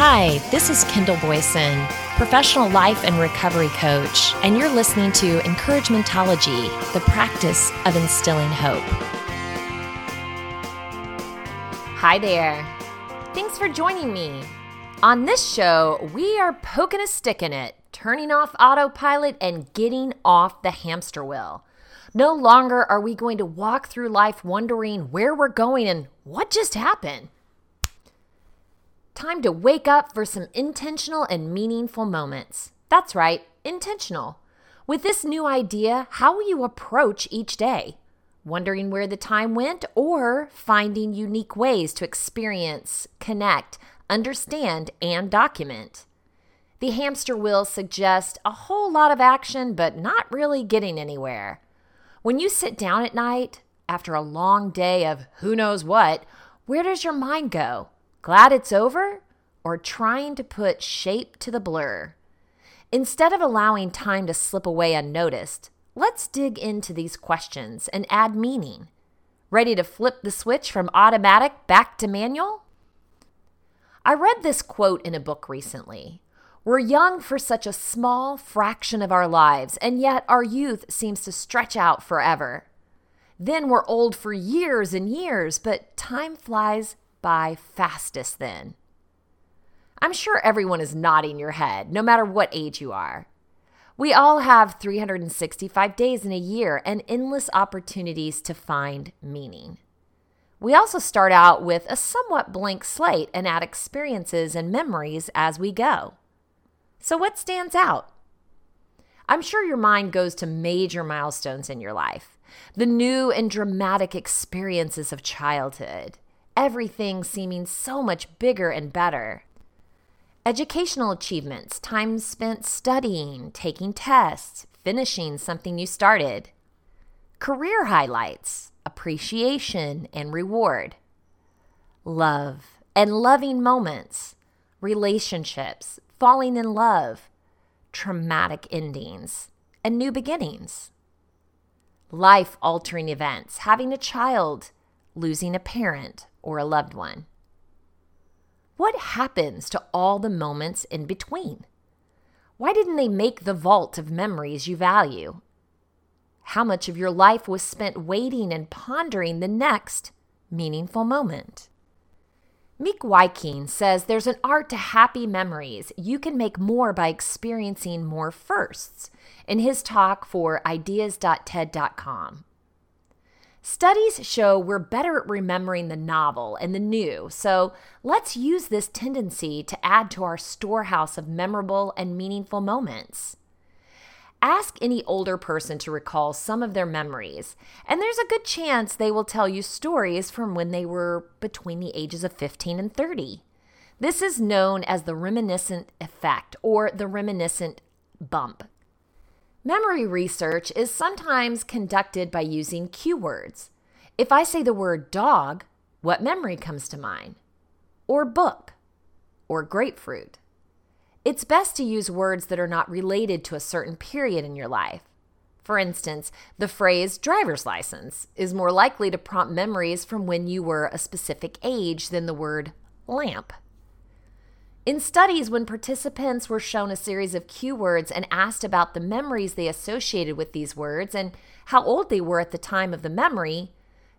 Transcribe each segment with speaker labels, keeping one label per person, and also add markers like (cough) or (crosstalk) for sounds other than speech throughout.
Speaker 1: Hi, this is Kendall Boyson, professional life and recovery coach, and you're listening to Encouragementology, the practice of instilling hope. Hi there. Thanks for joining me. On this show, we are poking a stick in it, turning off autopilot and getting off the hamster wheel. No longer are we going to walk through life wondering where we're going and what just happened. Time to wake up for some intentional and meaningful moments. That's right, intentional. With this new idea, how will you approach each day? Wondering where the time went or finding unique ways to experience, connect, understand, and document? The hamster wheel suggests a whole lot of action, but not really getting anywhere. When you sit down at night, after a long day of who knows what, where does your mind go? Glad it's over? Or trying to put shape to the blur? Instead of allowing time to slip away unnoticed, let's dig into these questions and add meaning. Ready to flip the switch from automatic back to manual? I read this quote in a book recently. We're young for such a small fraction of our lives, and yet our youth seems to stretch out forever. Then we're old for years and years, but time flies by fastest then. I'm sure everyone is nodding your head, no matter what age you are. We all have 365 days in a year and endless opportunities to find meaning. We also start out with a somewhat blank slate and add experiences and memories as we go. So, what stands out? I'm sure your mind goes to major milestones in your life, the new and dramatic experiences of childhood, everything seeming so much bigger and better. Educational achievements, time spent studying, taking tests, finishing something you started. Career highlights, appreciation and reward. Love and loving moments, relationships, falling in love, traumatic endings, and new beginnings. Life altering events, having a child, losing a parent, or a loved one? What happens to all the moments in between? Why didn't they make the vault of memories you value? How much of your life was spent waiting and pondering the next meaningful moment? Meik Wiking says there's an art to happy memories. You can make more by experiencing more firsts in his talk for ideas.ted.com. Studies show we're better at remembering the novel and the new, so let's use this tendency to add to our storehouse of memorable and meaningful moments. Ask any older person to recall some of their memories, and there's a good chance they will tell you stories from when they were between the ages of 15 and 30. This is known as the reminiscence effect or the reminiscence bump. Memory research is sometimes conducted by using cue words. If I say the word dog, what memory comes to mind? Or book? Or grapefruit? It's best to use words that are not related to a certain period in your life. For instance, the phrase driver's license is more likely to prompt memories from when you were a specific age than the word lamp. In studies, when participants were shown a series of cue words and asked about the memories they associated with these words and how old they were at the time of the memory,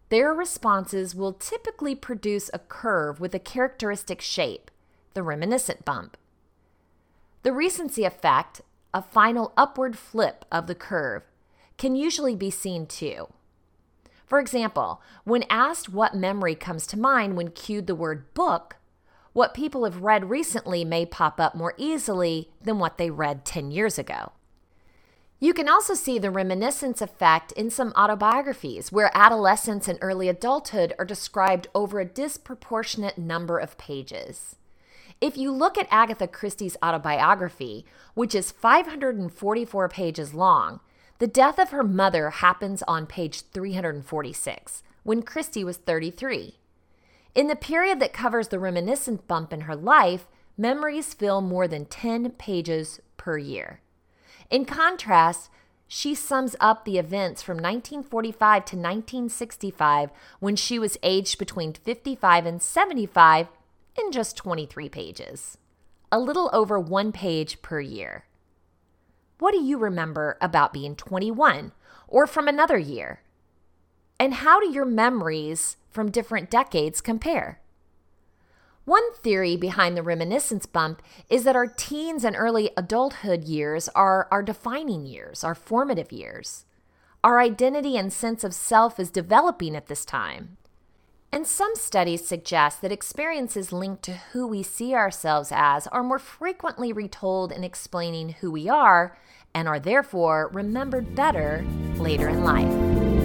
Speaker 1: their responses will typically produce a curve with a characteristic shape, the reminiscence bump. The recency effect, a final upward flip of the curve, can usually be seen too. For example, when asked what memory comes to mind when cued the word book, what people have read recently may pop up more easily than what they read 10 years ago. You can also see the reminiscence effect in some autobiographies, where adolescence and early adulthood are described over a disproportionate number of pages. If you look at Agatha Christie's autobiography, which is 544 pages long, the death of her mother happens on page 346, when Christie was 33. In the period that covers the reminiscence bump in her life, memories fill more than 10 pages per year. In contrast, she sums up the events from 1945 to 1965 when she was aged between 55 and 75 in just 23 pages. a little over one page per year. What do you remember about being 21 or from another year? And how do your memories from different decades compare? One theory behind the reminiscence bump is that our teens and early adulthood years are our defining years, our formative years. Our identity and sense of self is developing at this time. And some studies suggest that experiences linked to who we see ourselves as are more frequently retold in explaining who we are and are therefore remembered better later in life.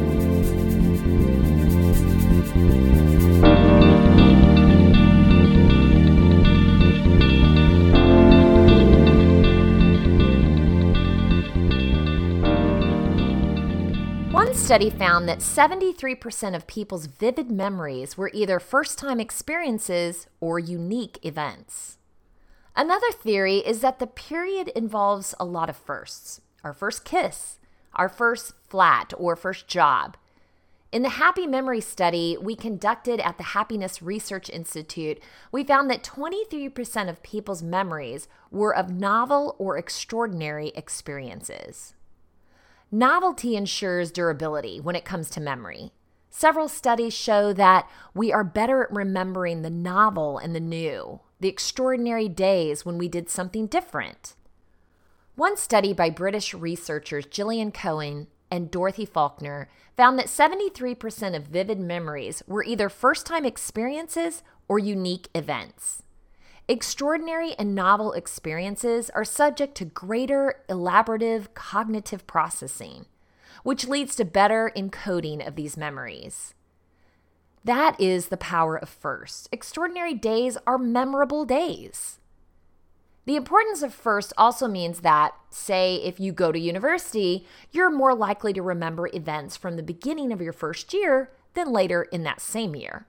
Speaker 1: Study found that 73% of people's vivid memories were either first time experiences or unique events. Another theory is that the period involves a lot of firsts our first kiss, our first flat or first job. In the Happy Memory study we conducted at the Happiness Research Institute, we found that 23% of people's memories were of novel or extraordinary experiences. Novelty ensures durability when it comes to memory. Several studies show that we are better at remembering the novel and the new, the extraordinary days when we did something different. One study by British researchers Gillian Cohen and Dorothy Faulkner found that 73% of vivid memories were either first time experiences or unique events. Extraordinary and novel experiences are subject to greater elaborative cognitive processing, which leads to better encoding of these memories. That is the power of first. Extraordinary days are memorable days. The importance of first also means that, say, if you go to university, you're more likely to remember events from the beginning of your first year than later in that same year.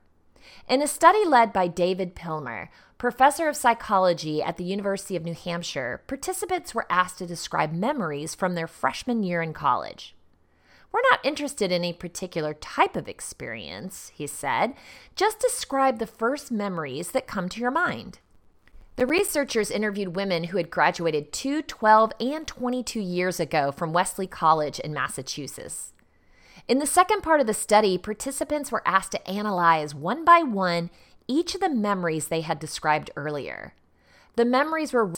Speaker 1: In a study led by David Pillemer, professor of psychology at the University of New Hampshire, participants were asked to describe memories from their freshman year in college. We're not interested in a particular type of experience, he said. Just describe the first memories that come to your mind. The researchers interviewed women who had graduated two, 12, and 22 years ago from Wellesley College in Massachusetts. In the second part of the study, participants were asked to analyze one by one each of the memories they had described earlier. The memories were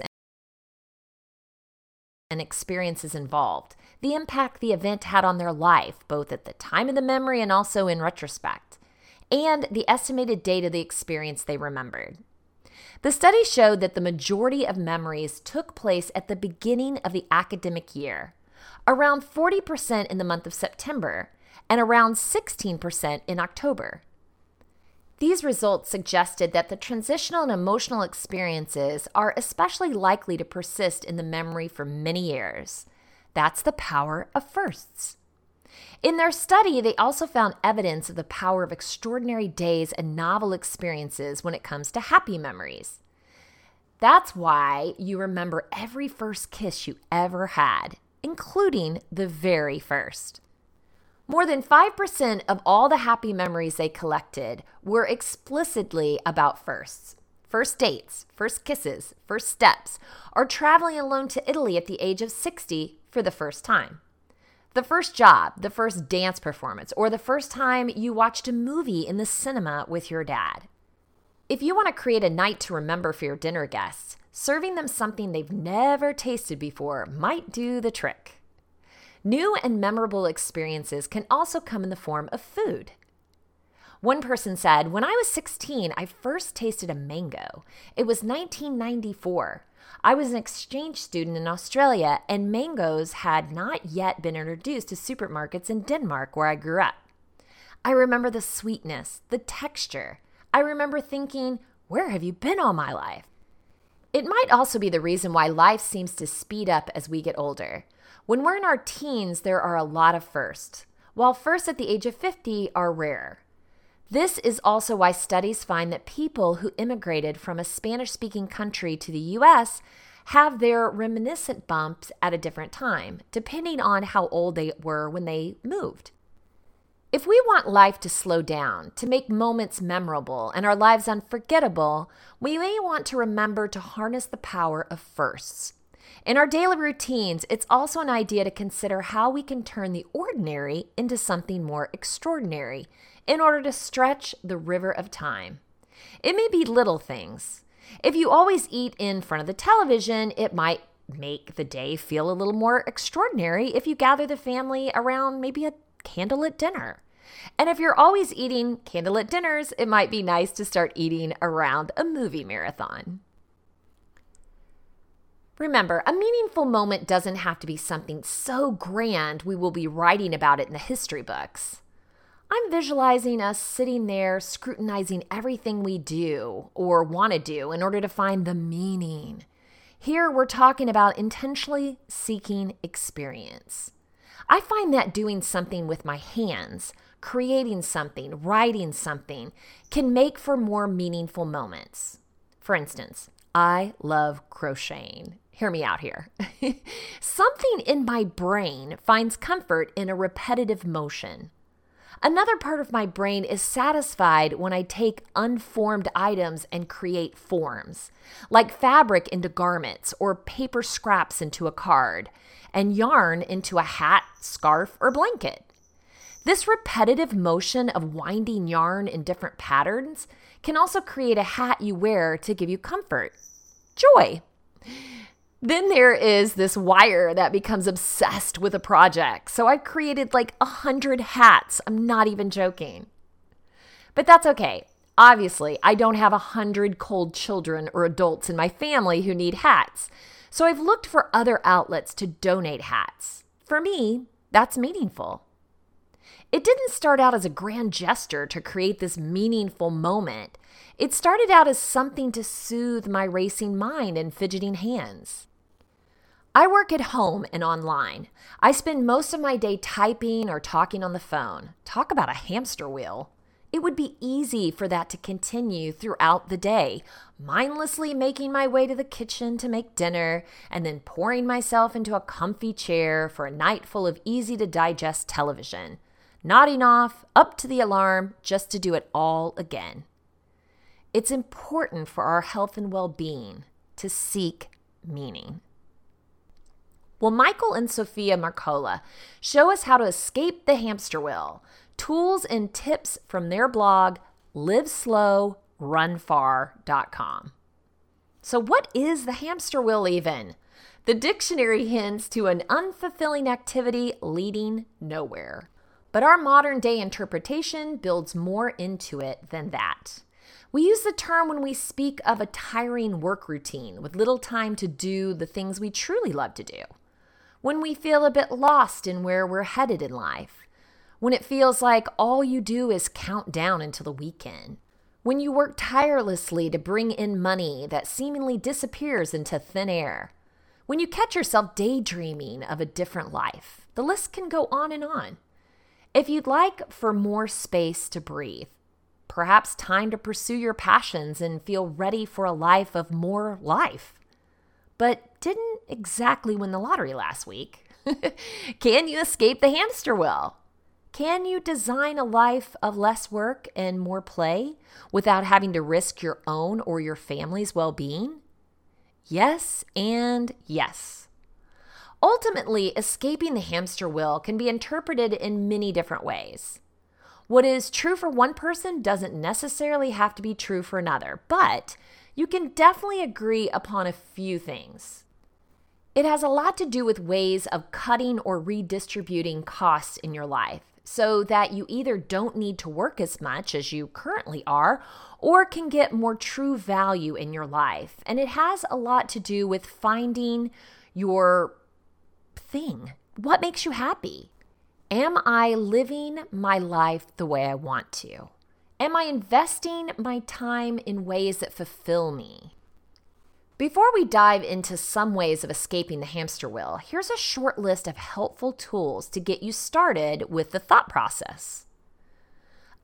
Speaker 1: and experiences involved, the impact the event had on their life, both at the time of the memory and also in retrospect, and the estimated date of the experience they remembered. The study showed that the majority of memories took place at the beginning of the academic year, around 40% in the month of September, and around 16% in October. These results suggested that the transitional and emotional experiences are especially likely to persist in the memory for many years. That's the power of firsts. In their study, they also found evidence of the power of extraordinary days and novel experiences when it comes to happy memories. That's why you remember every first kiss you ever had, including the very first. More than 5% of all the happy memories they collected were explicitly about firsts. First dates, first kisses, first steps, or traveling alone to Italy at the age of 60 for the first time. The first job, the first dance performance, or the first time you watched a movie in the cinema with your dad. If you want to create a night to remember for your dinner guests, serving them something they've never tasted before might do the trick. New and memorable experiences can also come in the form of food. One person said, When I was 16, I first tasted a mango. It was 1994. I was an exchange student in Australia, and mangoes had not yet been introduced to supermarkets in Denmark, where I grew up. I remember the sweetness, the texture. I remember thinking, Where have you been all my life? It might also be the reason why life seems to speed up as we get older. When we're in our teens, there are a lot of firsts, while firsts at the age of 50 are rare. This is also why studies find that people who immigrated from a Spanish speaking country to the US have their reminiscent bumps at a different time, depending on how old they were when they moved. If we want life to slow down, to make moments memorable and our lives unforgettable, we may want to remember to harness the power of firsts. In our daily routines, it's also an idea to consider how we can turn the ordinary into something more extraordinary in order to stretch the river of time. It may be little things. If you always eat in front of the television, it might make the day feel a little more extraordinary if you gather the family around maybe a candlelit dinner. And if you're always eating candlelit dinners, it might be nice to start eating around a movie marathon. Remember, a meaningful moment doesn't have to be something so grand we will be writing about it in the history books. I'm visualizing us sitting there scrutinizing everything we do or want to do in order to find the meaning. Here we're talking about intentionally seeking experience. I find that doing something with my hands, creating something, writing something, can make for more meaningful moments. For instance, I love crocheting. Hear me out here. (laughs) something in my brain finds comfort in a repetitive motion. Another part of my brain is satisfied when I take unformed items and create forms, like fabric into garments or paper scraps into a card, and yarn into a hat, scarf, or blanket. This repetitive motion of winding yarn in different patterns can also create a hat you wear to give you comfort. Joy. Then there is this wire that becomes obsessed with a project. So I've created like a hundred hats. I'm not even joking. But that's okay. Obviously, I don't have a hundred cold children or adults in my family who need hats. So I've looked for other outlets to donate hats. For me, that's meaningful. It didn't start out as a grand gesture to create this meaningful moment. It started out as something to soothe my racing mind and fidgeting hands. I work at home and online. I spend most of my day typing or talking on the phone. Talk about a hamster wheel. It would be easy for that to continue throughout the day, mindlessly making my way to the kitchen to make dinner and then pouring myself into a comfy chair for a night full of easy to digest television, nodding off, up to the alarm, just to do it all again. It's important for our health and well being to seek meaning. Well, Michael and Sophia Marcola show us how to escape the hamster wheel. Tools and tips from their blog, liveslowrunfar.com. So, what is the hamster wheel even? The dictionary hints to an unfulfilling activity leading nowhere. But our modern day interpretation builds more into it than that. We use the term when we speak of a tiring work routine with little time to do the things we truly love to do when we feel a bit lost in where we're headed in life, when it feels like all you do is count down until the weekend, when you work tirelessly to bring in money that seemingly disappears into thin air, when you catch yourself daydreaming of a different life. The list can go on and on. If you'd like for more space to breathe, perhaps time to pursue your passions and feel ready for a life of more life, but didn't exactly win the lottery last week. (laughs) Can you escape the hamster wheel? Can you design a life of less work and more play without having to risk your own or your family's well being? Yes, and yes. Ultimately, escaping the hamster wheel can be interpreted in many different ways. What is true for one person doesn't necessarily have to be true for another, but you can definitely agree upon a few things. It has a lot to do with ways of cutting or redistributing costs in your life so that you either don't need to work as much as you currently are or can get more true value in your life. And it has a lot to do with finding your thing. What makes you happy? Am I living my life the way I want to? Am I investing my time in ways that fulfill me? Before we dive into some ways of escaping the hamster wheel, here's a short list of helpful tools to get you started with the thought process.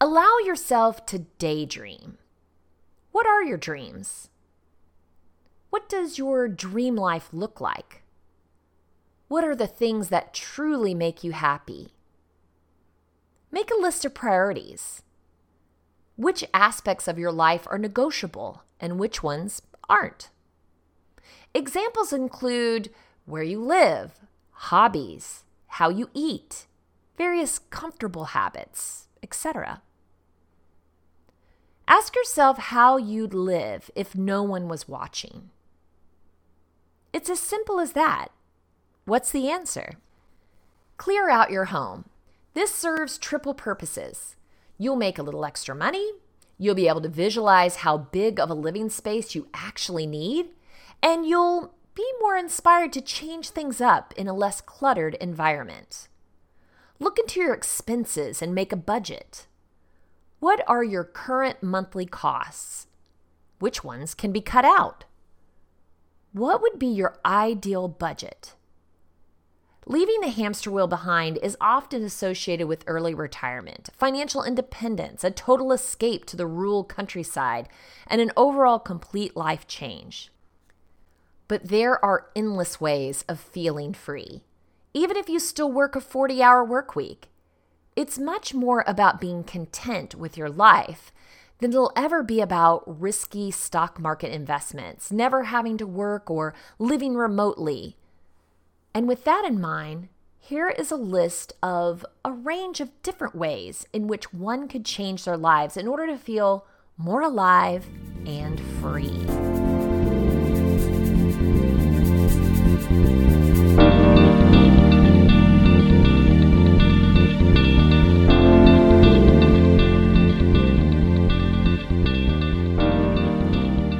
Speaker 1: Allow yourself to daydream. What are your dreams? What does your dream life look like? What are the things that truly make you happy? Make a list of priorities. Which aspects of your life are negotiable and which ones aren't? Examples include where you live, hobbies, how you eat, various comfortable habits, etc. Ask yourself how you'd live if no one was watching. It's as simple as that. What's the answer? Clear out your home. This serves triple purposes. You'll make a little extra money, you'll be able to visualize how big of a living space you actually need, and you'll be more inspired to change things up in a less cluttered environment. Look into your expenses and make a budget. What are your current monthly costs? Which ones can be cut out? What would be your ideal budget? Leaving the hamster wheel behind is often associated with early retirement, financial independence, a total escape to the rural countryside, and an overall complete life change. But there are endless ways of feeling free, even if you still work a 40 hour work week. It's much more about being content with your life than it'll ever be about risky stock market investments, never having to work, or living remotely. And with that in mind, here is a list of a range of different ways in which one could change their lives in order to feel more alive and free.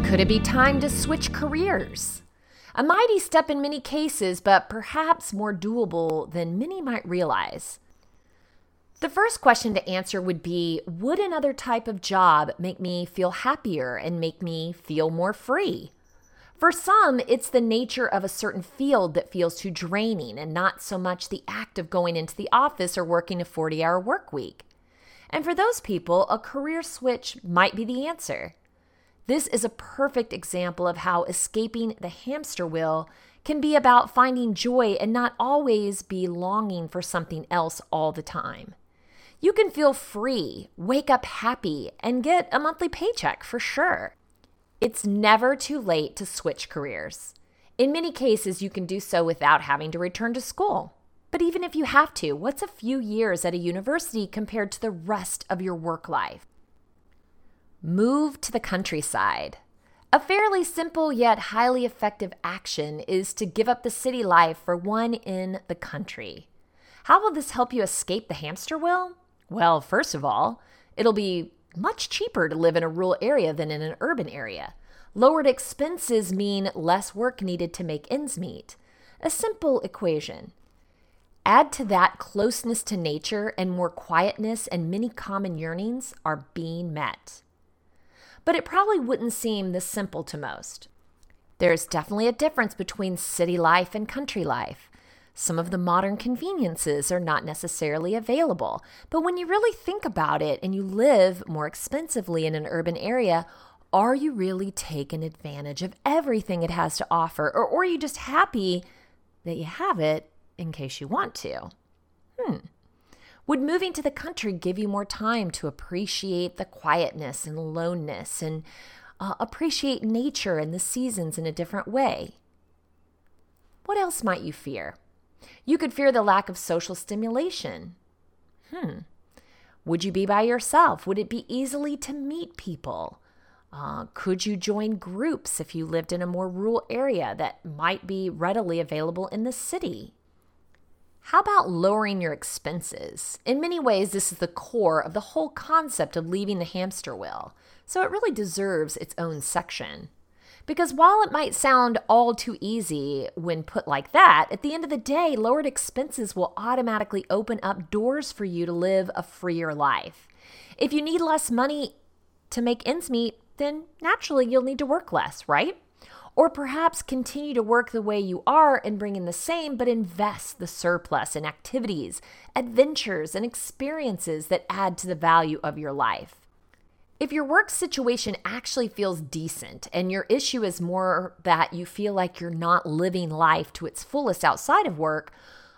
Speaker 1: Could it be time to switch careers? A mighty step in many cases, but perhaps more doable than many might realize. The first question to answer would be Would another type of job make me feel happier and make me feel more free? For some, it's the nature of a certain field that feels too draining and not so much the act of going into the office or working a 40 hour work week. And for those people, a career switch might be the answer. This is a perfect example of how escaping the hamster wheel can be about finding joy and not always be longing for something else all the time. You can feel free, wake up happy, and get a monthly paycheck for sure. It's never too late to switch careers. In many cases, you can do so without having to return to school. But even if you have to, what's a few years at a university compared to the rest of your work life? Move to the countryside. A fairly simple yet highly effective action is to give up the city life for one in the country. How will this help you escape the hamster wheel? Well, first of all, it'll be much cheaper to live in a rural area than in an urban area. Lowered expenses mean less work needed to make ends meet. A simple equation. Add to that closeness to nature, and more quietness and many common yearnings are being met but it probably wouldn't seem this simple to most. There's definitely a difference between city life and country life. Some of the modern conveniences are not necessarily available, but when you really think about it and you live more expensively in an urban area, are you really taking advantage of everything it has to offer, or, or are you just happy that you have it in case you want to? Hmm. Would moving to the country give you more time to appreciate the quietness and aloneness and uh, appreciate nature and the seasons in a different way? What else might you fear? You could fear the lack of social stimulation. Hmm. Would you be by yourself? Would it be easily to meet people? Uh, could you join groups if you lived in a more rural area that might be readily available in the city? How about lowering your expenses? In many ways, this is the core of the whole concept of leaving the hamster wheel, so it really deserves its own section. Because while it might sound all too easy when put like that, at the end of the day, lowered expenses will automatically open up doors for you to live a freer life. If you need less money to make ends meet, then naturally you'll need to work less, right? Or perhaps continue to work the way you are and bring in the same, but invest the surplus in activities, adventures, and experiences that add to the value of your life. If your work situation actually feels decent and your issue is more that you feel like you're not living life to its fullest outside of work,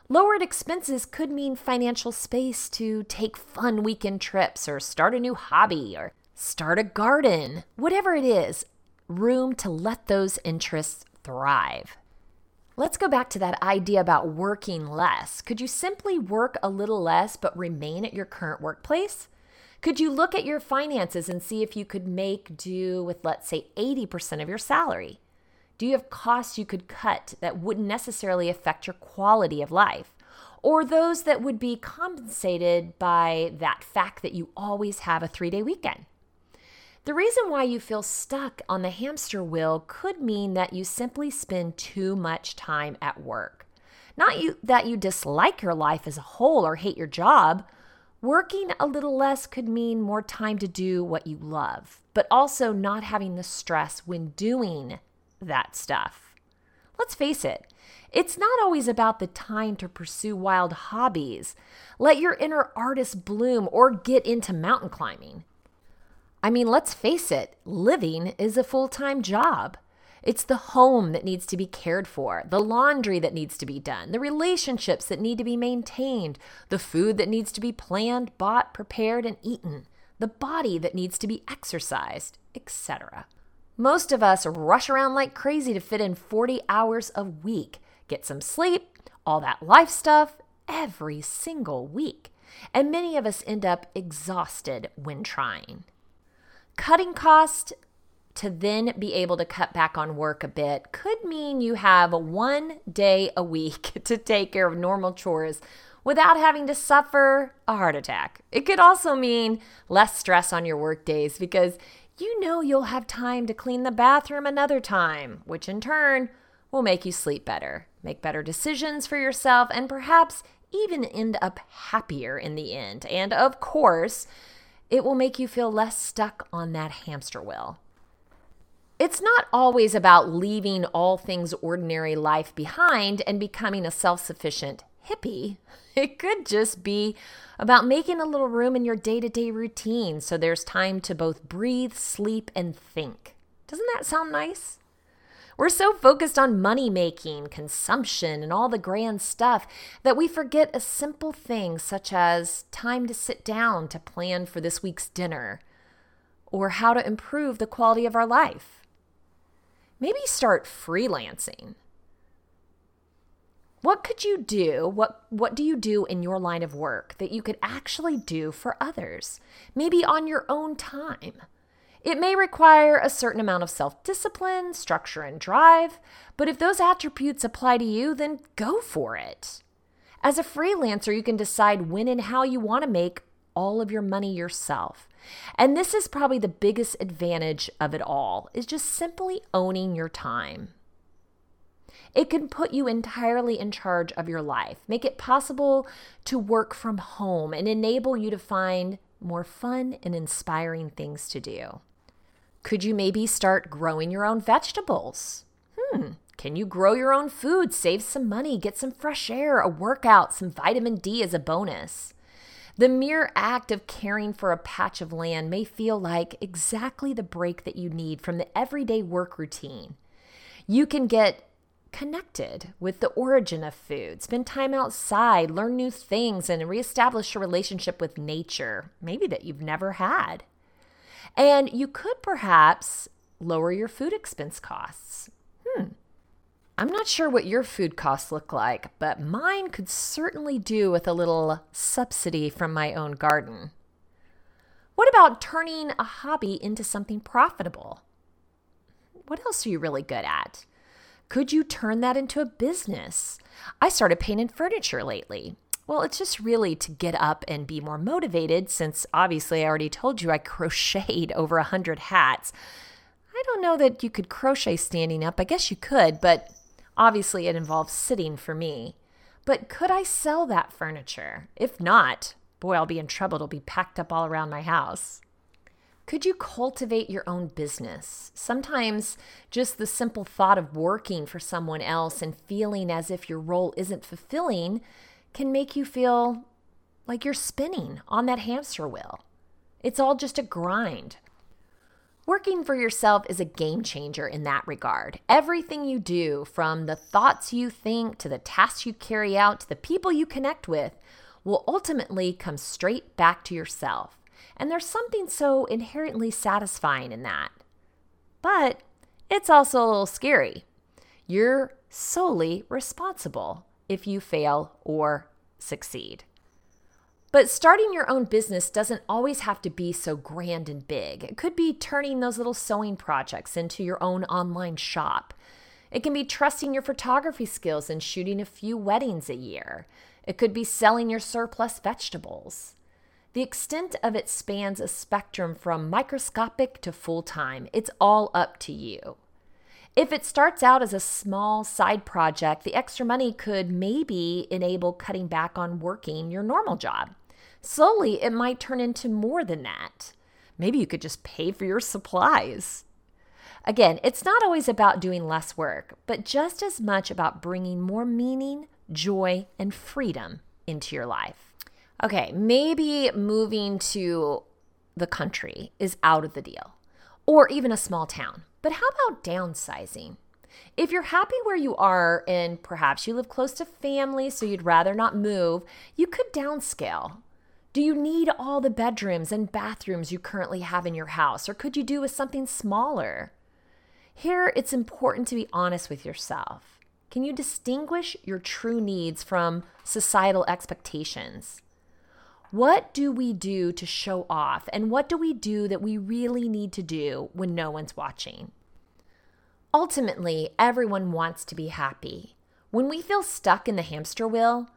Speaker 1: Lowered expenses could mean financial space to take fun weekend trips or start a new hobby or start a garden. Whatever it is, room to let those interests thrive. Let's go back to that idea about working less. Could you simply work a little less but remain at your current workplace? Could you look at your finances and see if you could make do with, let's say, 80% of your salary? Do you have costs you could cut that wouldn't necessarily affect your quality of life? Or those that would be compensated by that fact that you always have a three day weekend? The reason why you feel stuck on the hamster wheel could mean that you simply spend too much time at work. Not you, that you dislike your life as a whole or hate your job. Working a little less could mean more time to do what you love, but also not having the stress when doing that stuff. Let's face it, it's not always about the time to pursue wild hobbies. Let your inner artist bloom or get into mountain climbing. I mean, let's face it, living is a full time job. It's the home that needs to be cared for, the laundry that needs to be done, the relationships that need to be maintained, the food that needs to be planned, bought, prepared, and eaten, the body that needs to be exercised, etc. Most of us rush around like crazy to fit in 40 hours a week, get some sleep, all that life stuff every single week. And many of us end up exhausted when trying. Cutting cost to then be able to cut back on work a bit could mean you have one day a week (laughs) to take care of normal chores without having to suffer a heart attack. It could also mean less stress on your work days because you know you'll have time to clean the bathroom another time, which in turn will make you sleep better, make better decisions for yourself, and perhaps even end up happier in the end. And of course, it will make you feel less stuck on that hamster wheel. It's not always about leaving all things ordinary life behind and becoming a self sufficient hippie. (laughs) It could just be about making a little room in your day to day routine so there's time to both breathe, sleep, and think. Doesn't that sound nice? We're so focused on money making, consumption, and all the grand stuff that we forget a simple thing such as time to sit down to plan for this week's dinner or how to improve the quality of our life. Maybe start freelancing. What could you do? What what do you do in your line of work that you could actually do for others? Maybe on your own time. It may require a certain amount of self-discipline, structure and drive, but if those attributes apply to you, then go for it. As a freelancer, you can decide when and how you want to make all of your money yourself. And this is probably the biggest advantage of it all is just simply owning your time. It can put you entirely in charge of your life, make it possible to work from home, and enable you to find more fun and inspiring things to do. Could you maybe start growing your own vegetables? Hmm, can you grow your own food, save some money, get some fresh air, a workout, some vitamin D as a bonus? The mere act of caring for a patch of land may feel like exactly the break that you need from the everyday work routine. You can get connected with the origin of food, spend time outside, learn new things, and reestablish a relationship with nature, maybe that you've never had. And you could perhaps lower your food expense costs. Hmm. I'm not sure what your food costs look like, but mine could certainly do with a little subsidy from my own garden. What about turning a hobby into something profitable? What else are you really good at? Could you turn that into a business? I started painting furniture lately. Well, it's just really to get up and be more motivated since obviously I already told you I (laughs) crocheted over a hundred hats. I don't know that you could crochet standing up. I guess you could, but obviously it involves sitting for me. But could I sell that furniture? If not, boy, I'll be in trouble. It'll be packed up all around my house. Could you cultivate your own business? Sometimes just the simple thought of working for someone else and feeling as if your role isn't fulfilling can make you feel like you're spinning on that hamster wheel. It's all just a grind. Working for yourself is a game changer in that regard. Everything you do, from the thoughts you think to the tasks you carry out to the people you connect with, will ultimately come straight back to yourself. And there's something so inherently satisfying in that. But it's also a little scary. You're solely responsible if you fail or succeed. But starting your own business doesn't always have to be so grand and big. It could be turning those little sewing projects into your own online shop. It can be trusting your photography skills and shooting a few weddings a year. It could be selling your surplus vegetables. The extent of it spans a spectrum from microscopic to full time. It's all up to you. If it starts out as a small side project, the extra money could maybe enable cutting back on working your normal job. Slowly, it might turn into more than that. Maybe you could just pay for your supplies. Again, it's not always about doing less work, but just as much about bringing more meaning, joy, and freedom into your life. Okay, maybe moving to the country is out of the deal, or even a small town. But how about downsizing? If you're happy where you are and perhaps you live close to family, so you'd rather not move, you could downscale. Do you need all the bedrooms and bathrooms you currently have in your house, or could you do with something smaller? Here, it's important to be honest with yourself. Can you distinguish your true needs from societal expectations? What do we do to show off, and what do we do that we really need to do when no one's watching? Ultimately, everyone wants to be happy. When we feel stuck in the hamster wheel,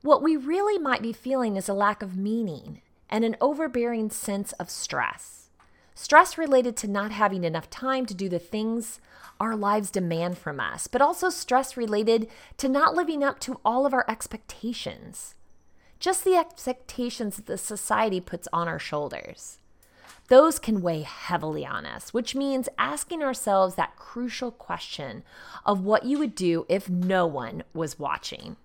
Speaker 1: what we really might be feeling is a lack of meaning and an overbearing sense of stress. Stress related to not having enough time to do the things our lives demand from us, but also stress related to not living up to all of our expectations. Just the expectations that the society puts on our shoulders. Those can weigh heavily on us, which means asking ourselves that crucial question of what you would do if no one was watching.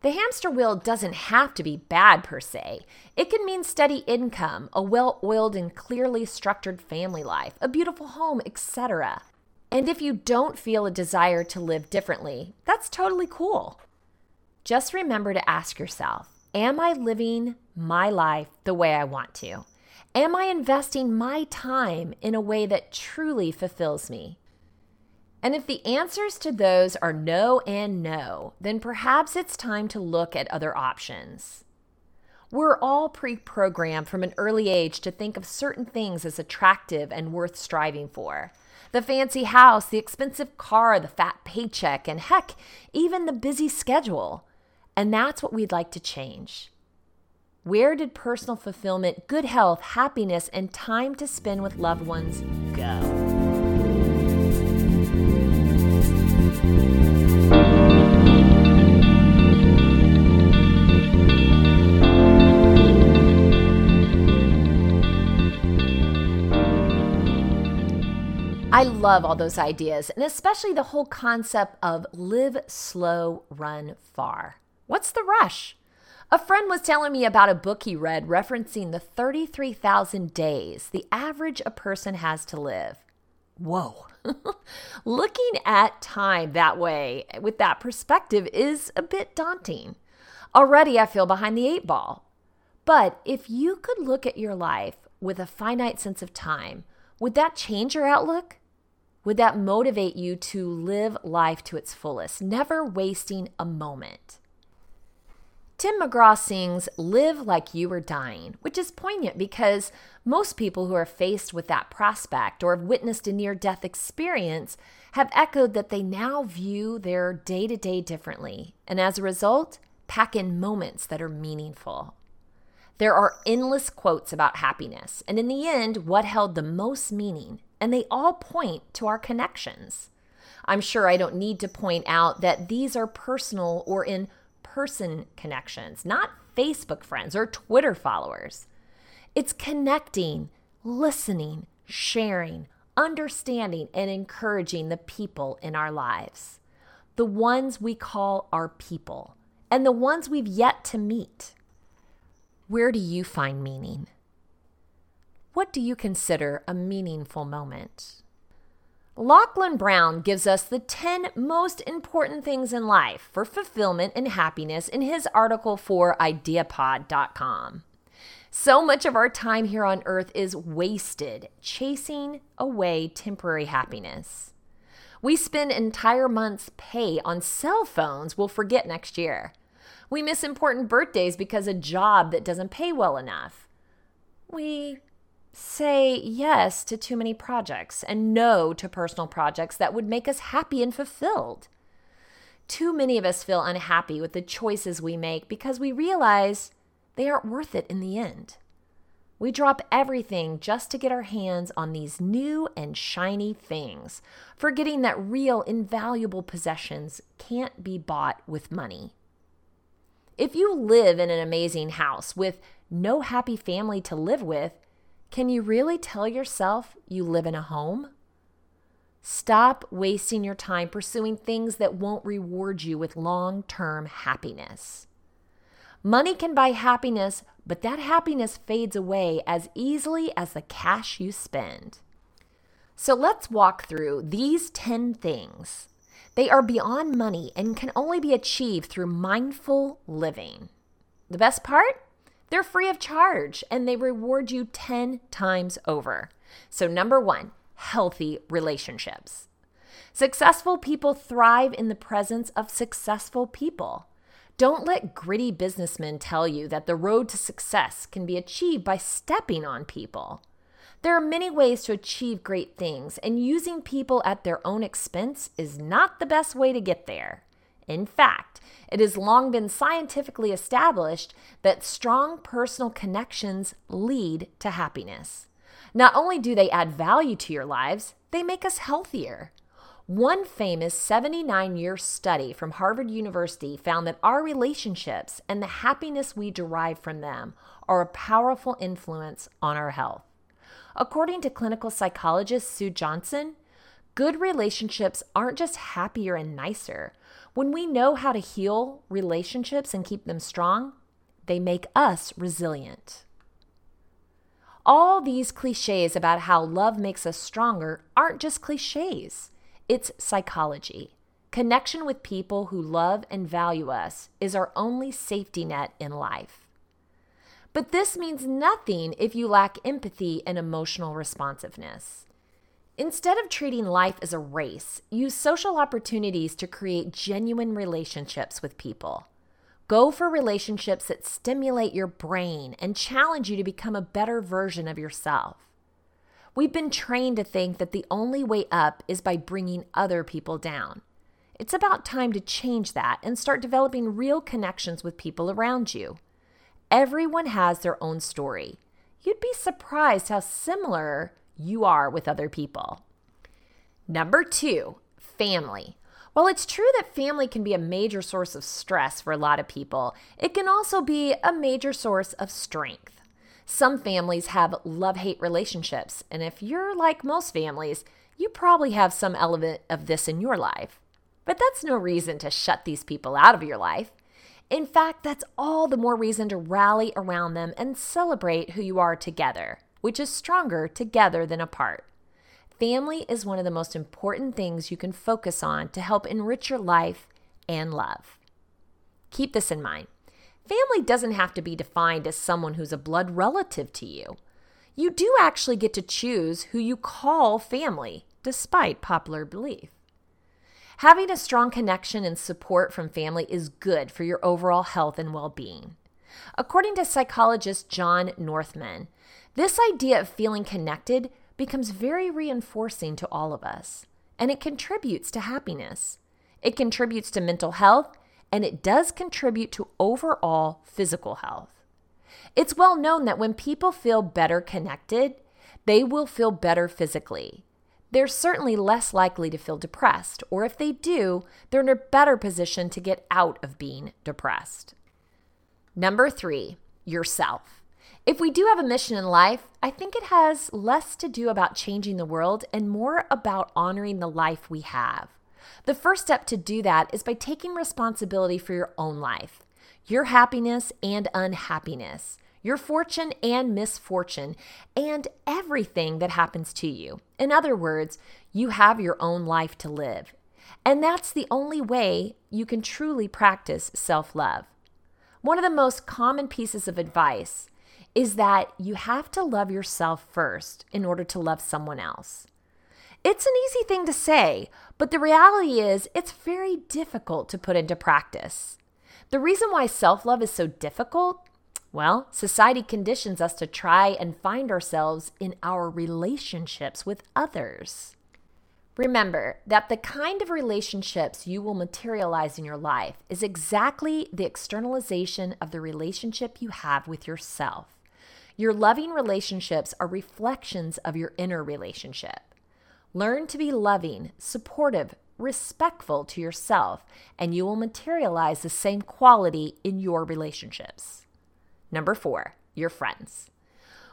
Speaker 1: The hamster wheel doesn't have to be bad per se. It can mean steady income, a well oiled and clearly structured family life, a beautiful home, etc. And if you don't feel a desire to live differently, that's totally cool. Just remember to ask yourself Am I living my life the way I want to? Am I investing my time in a way that truly fulfills me? And if the answers to those are no and no, then perhaps it's time to look at other options. We're all pre programmed from an early age to think of certain things as attractive and worth striving for. The fancy house, the expensive car, the fat paycheck, and heck, even the busy schedule. And that's what we'd like to change. Where did personal fulfillment, good health, happiness, and time to spend with loved ones go? I love all those ideas, and especially the whole concept of live slow, run far. What's the rush? A friend was telling me about a book he read referencing the 33,000 days the average a person has to live. Whoa. (laughs) Looking at time that way, with that perspective, is a bit daunting. Already I feel behind the eight ball. But if you could look at your life with a finite sense of time, would that change your outlook? Would that motivate you to live life to its fullest, never wasting a moment? Tim McGraw sings Live Like You Were Dying, which is poignant because most people who are faced with that prospect or have witnessed a near death experience have echoed that they now view their day to day differently, and as a result, pack in moments that are meaningful. There are endless quotes about happiness, and in the end, what held the most meaning, and they all point to our connections. I'm sure I don't need to point out that these are personal or in person connections, not Facebook friends or Twitter followers. It's connecting, listening, sharing, understanding, and encouraging the people in our lives. The ones we call our people, and the ones we've yet to meet. Where do you find meaning? What do you consider a meaningful moment? Lachlan Brown gives us the 10 most important things in life for fulfillment and happiness in his article for ideapod.com. So much of our time here on earth is wasted chasing away temporary happiness. We spend entire months' pay on cell phones we'll forget next year. We miss important birthdays because a job that doesn't pay well enough. We say yes to too many projects and no to personal projects that would make us happy and fulfilled. Too many of us feel unhappy with the choices we make because we realize they aren't worth it in the end. We drop everything just to get our hands on these new and shiny things, forgetting that real, invaluable possessions can't be bought with money. If you live in an amazing house with no happy family to live with, can you really tell yourself you live in a home? Stop wasting your time pursuing things that won't reward you with long term happiness. Money can buy happiness, but that happiness fades away as easily as the cash you spend. So let's walk through these 10 things. They are beyond money and can only be achieved through mindful living. The best part? They're free of charge and they reward you 10 times over. So, number one, healthy relationships. Successful people thrive in the presence of successful people. Don't let gritty businessmen tell you that the road to success can be achieved by stepping on people. There are many ways to achieve great things, and using people at their own expense is not the best way to get there. In fact, it has long been scientifically established that strong personal connections lead to happiness. Not only do they add value to your lives, they make us healthier. One famous 79 year study from Harvard University found that our relationships and the happiness we derive from them are a powerful influence on our health. According to clinical psychologist Sue Johnson, good relationships aren't just happier and nicer, when we know how to heal relationships and keep them strong, they make us resilient. All these cliches about how love makes us stronger aren't just cliches, it's psychology. Connection with people who love and value us is our only safety net in life. But this means nothing if you lack empathy and emotional responsiveness. Instead of treating life as a race, use social opportunities to create genuine relationships with people. Go for relationships that stimulate your brain and challenge you to become a better version of yourself. We've been trained to think that the only way up is by bringing other people down. It's about time to change that and start developing real connections with people around you. Everyone has their own story. You'd be surprised how similar you are with other people. Number two, family. While it's true that family can be a major source of stress for a lot of people, it can also be a major source of strength. Some families have love hate relationships, and if you're like most families, you probably have some element of this in your life. But that's no reason to shut these people out of your life. In fact, that's all the more reason to rally around them and celebrate who you are together which is stronger together than apart. Family is one of the most important things you can focus on to help enrich your life and love. Keep this in mind. Family doesn't have to be defined as someone who's a blood relative to you. You do actually get to choose who you call family, despite popular belief. Having a strong connection and support from family is good for your overall health and well being. According to psychologist John Northman, this idea of feeling connected becomes very reinforcing to all of us, and it contributes to happiness. It contributes to mental health, and it does contribute to overall physical health. It's well known that when people feel better connected, they will feel better physically. They're certainly less likely to feel depressed, or if they do, they're in a better position to get out of being depressed. Number three, yourself. If we do have a mission in life, I think it has less to do about changing the world and more about honoring the life we have. The first step to do that is by taking responsibility for your own life, your happiness and unhappiness, your fortune and misfortune, and everything that happens to you. In other words, you have your own life to live. And that's the only way you can truly practice self love. One of the most common pieces of advice is that you have to love yourself first in order to love someone else. It's an easy thing to say, but the reality is it's very difficult to put into practice. The reason why self love is so difficult well, society conditions us to try and find ourselves in our relationships with others. Remember that the kind of relationships you will materialize in your life is exactly the externalization of the relationship you have with yourself. Your loving relationships are reflections of your inner relationship. Learn to be loving, supportive, respectful to yourself, and you will materialize the same quality in your relationships. Number four, your friends.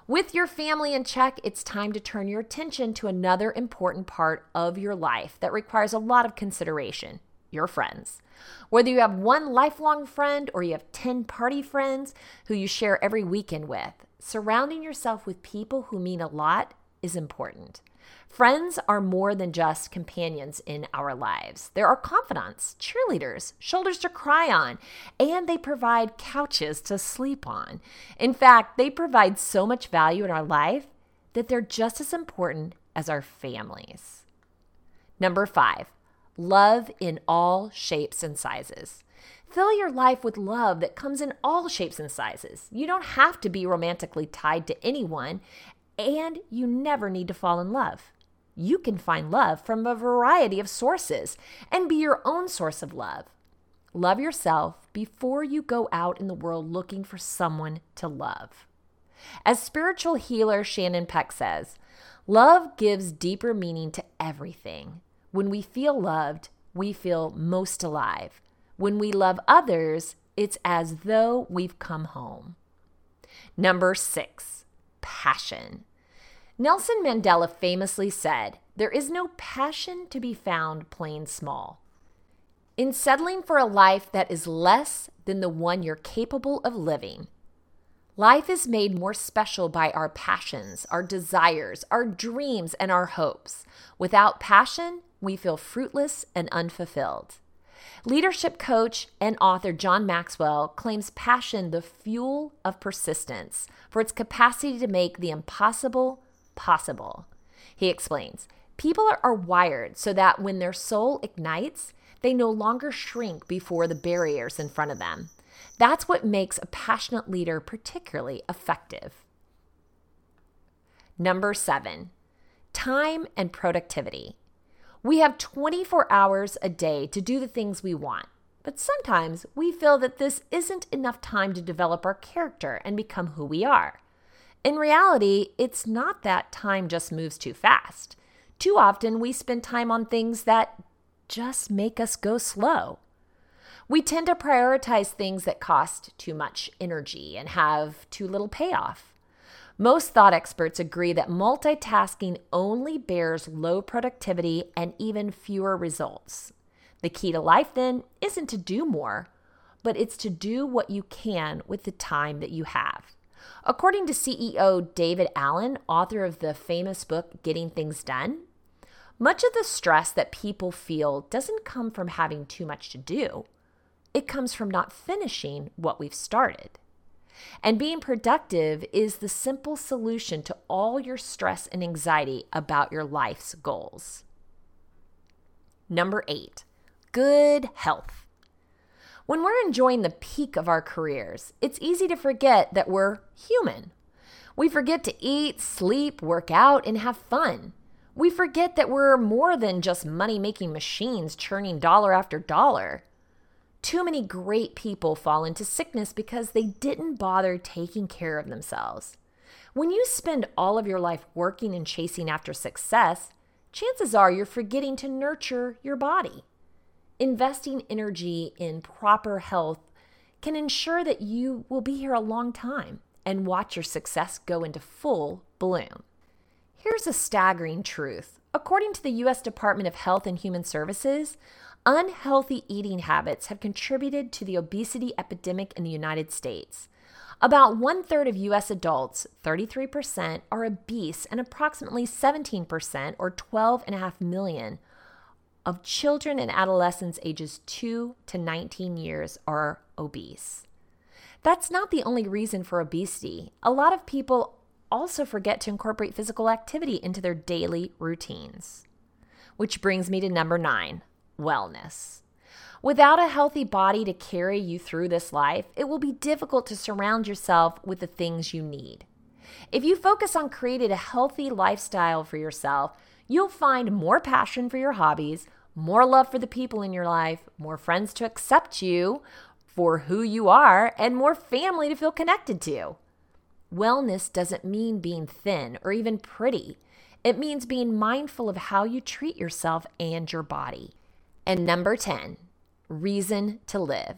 Speaker 1: With your family in check, it's time to turn your attention to another important part of your life that requires a lot of consideration your friends. Whether you have one lifelong friend or you have 10 party friends who you share every weekend with, surrounding yourself with people who mean a lot is important. Friends are more than just companions in our lives. There are confidants, cheerleaders, shoulders to cry on, and they provide couches to sleep on. In fact, they provide so much value in our life that they're just as important as our families. Number five, love in all shapes and sizes. Fill your life with love that comes in all shapes and sizes. You don't have to be romantically tied to anyone, and you never need to fall in love. You can find love from a variety of sources and be your own source of love. Love yourself before you go out in the world looking for someone to love. As spiritual healer Shannon Peck says, love gives deeper meaning to everything. When we feel loved, we feel most alive. When we love others, it's as though we've come home. Number six, passion. Nelson Mandela famously said, There is no passion to be found plain small. In settling for a life that is less than the one you're capable of living, life is made more special by our passions, our desires, our dreams, and our hopes. Without passion, we feel fruitless and unfulfilled. Leadership coach and author John Maxwell claims passion the fuel of persistence for its capacity to make the impossible possible. He explains people are, wired so that when their soul ignites, they no longer shrink before the barriers in front of them. That's what makes a passionate leader particularly effective. Number seven, time and productivity. We have 24 hours a day to do the things we want, but sometimes we feel that this isn't enough time to develop our character and become who we are. In reality, it's not that time just moves too fast. Too often, we spend time on things that just make us go slow. We tend to prioritize things that cost too much energy and have too little payoff. Most thought experts agree that multitasking only bears low productivity and even fewer results. The key to life, then, isn't to do more, but it's to do what you can with the time that you have. According to CEO David Allen, author of the famous book Getting Things Done, much of the stress that people feel doesn't come from having too much to do. It comes from not finishing what we've started. And being productive is the simple solution to all your stress and anxiety about your life's goals. Number eight, good health. When we're enjoying the peak of our careers, it's easy to forget that we're human. We forget to eat, sleep, work out, and have fun. We forget that we're more than just money making machines churning dollar after dollar. Too many great people fall into sickness because they didn't bother taking care of themselves. When you spend all of your life working and chasing after success, chances are you're forgetting to nurture your body. Investing energy in proper health can ensure that you will be here a long time and watch your success go into full bloom. Here's a staggering truth. According to the U.S. Department of Health and Human Services, unhealthy eating habits have contributed to the obesity epidemic in the United States. About one third of US adults, 33%, are obese, and approximately 17%, or 12.5 million, of children and adolescents ages 2 to 19 years are obese. That's not the only reason for obesity. A lot of people also forget to incorporate physical activity into their daily routines. Which brings me to number nine wellness. Without a healthy body to carry you through this life, it will be difficult to surround yourself with the things you need. If you focus on creating a healthy lifestyle for yourself, you'll find more passion for your hobbies, more love for the people in your life, more friends to accept you for who you are, and more family to feel connected to. Wellness doesn't mean being thin or even pretty. It means being mindful of how you treat yourself and your body. And number 10, reason to live.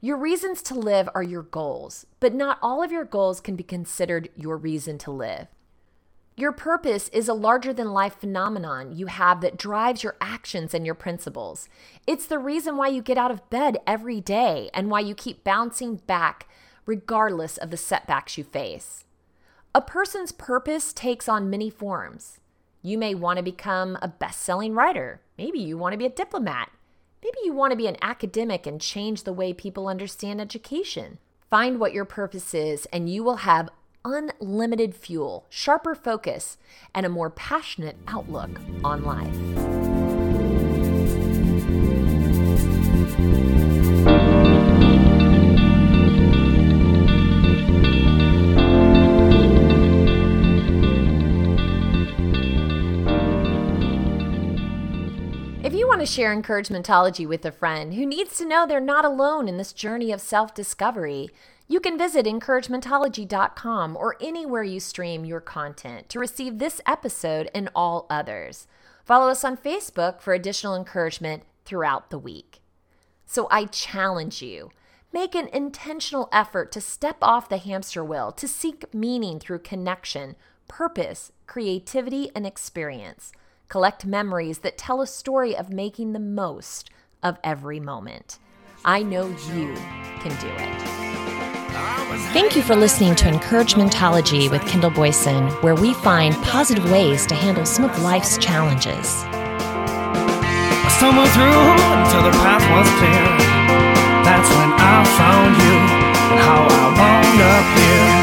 Speaker 1: Your reasons to live are your goals, but not all of your goals can be considered your reason to live. Your purpose is a larger than life phenomenon you have that drives your actions and your principles. It's the reason why you get out of bed every day and why you keep bouncing back regardless of the setbacks you face. A person's purpose takes on many forms. You may want to become a best selling writer. Maybe you want to be a diplomat. Maybe you want to be an academic and change the way people understand education. Find what your purpose is, and you will have unlimited fuel, sharper focus, and a more passionate outlook on life. To share encouragementology with a friend who needs to know they're not alone in this journey of self discovery, you can visit encouragementology.com or anywhere you stream your content to receive this episode and all others. Follow us on Facebook for additional encouragement throughout the week. So I challenge you make an intentional effort to step off the hamster wheel, to seek meaning through connection, purpose, creativity, and experience. Collect memories that tell a story of making the most of every moment. I know you can do it. Thank you for listening to Encouragementology with Kendall Boyson, where we find positive ways to handle some of life's challenges.
Speaker 2: I stumbled through until the path was clear. That's when I found you, how I wound up here.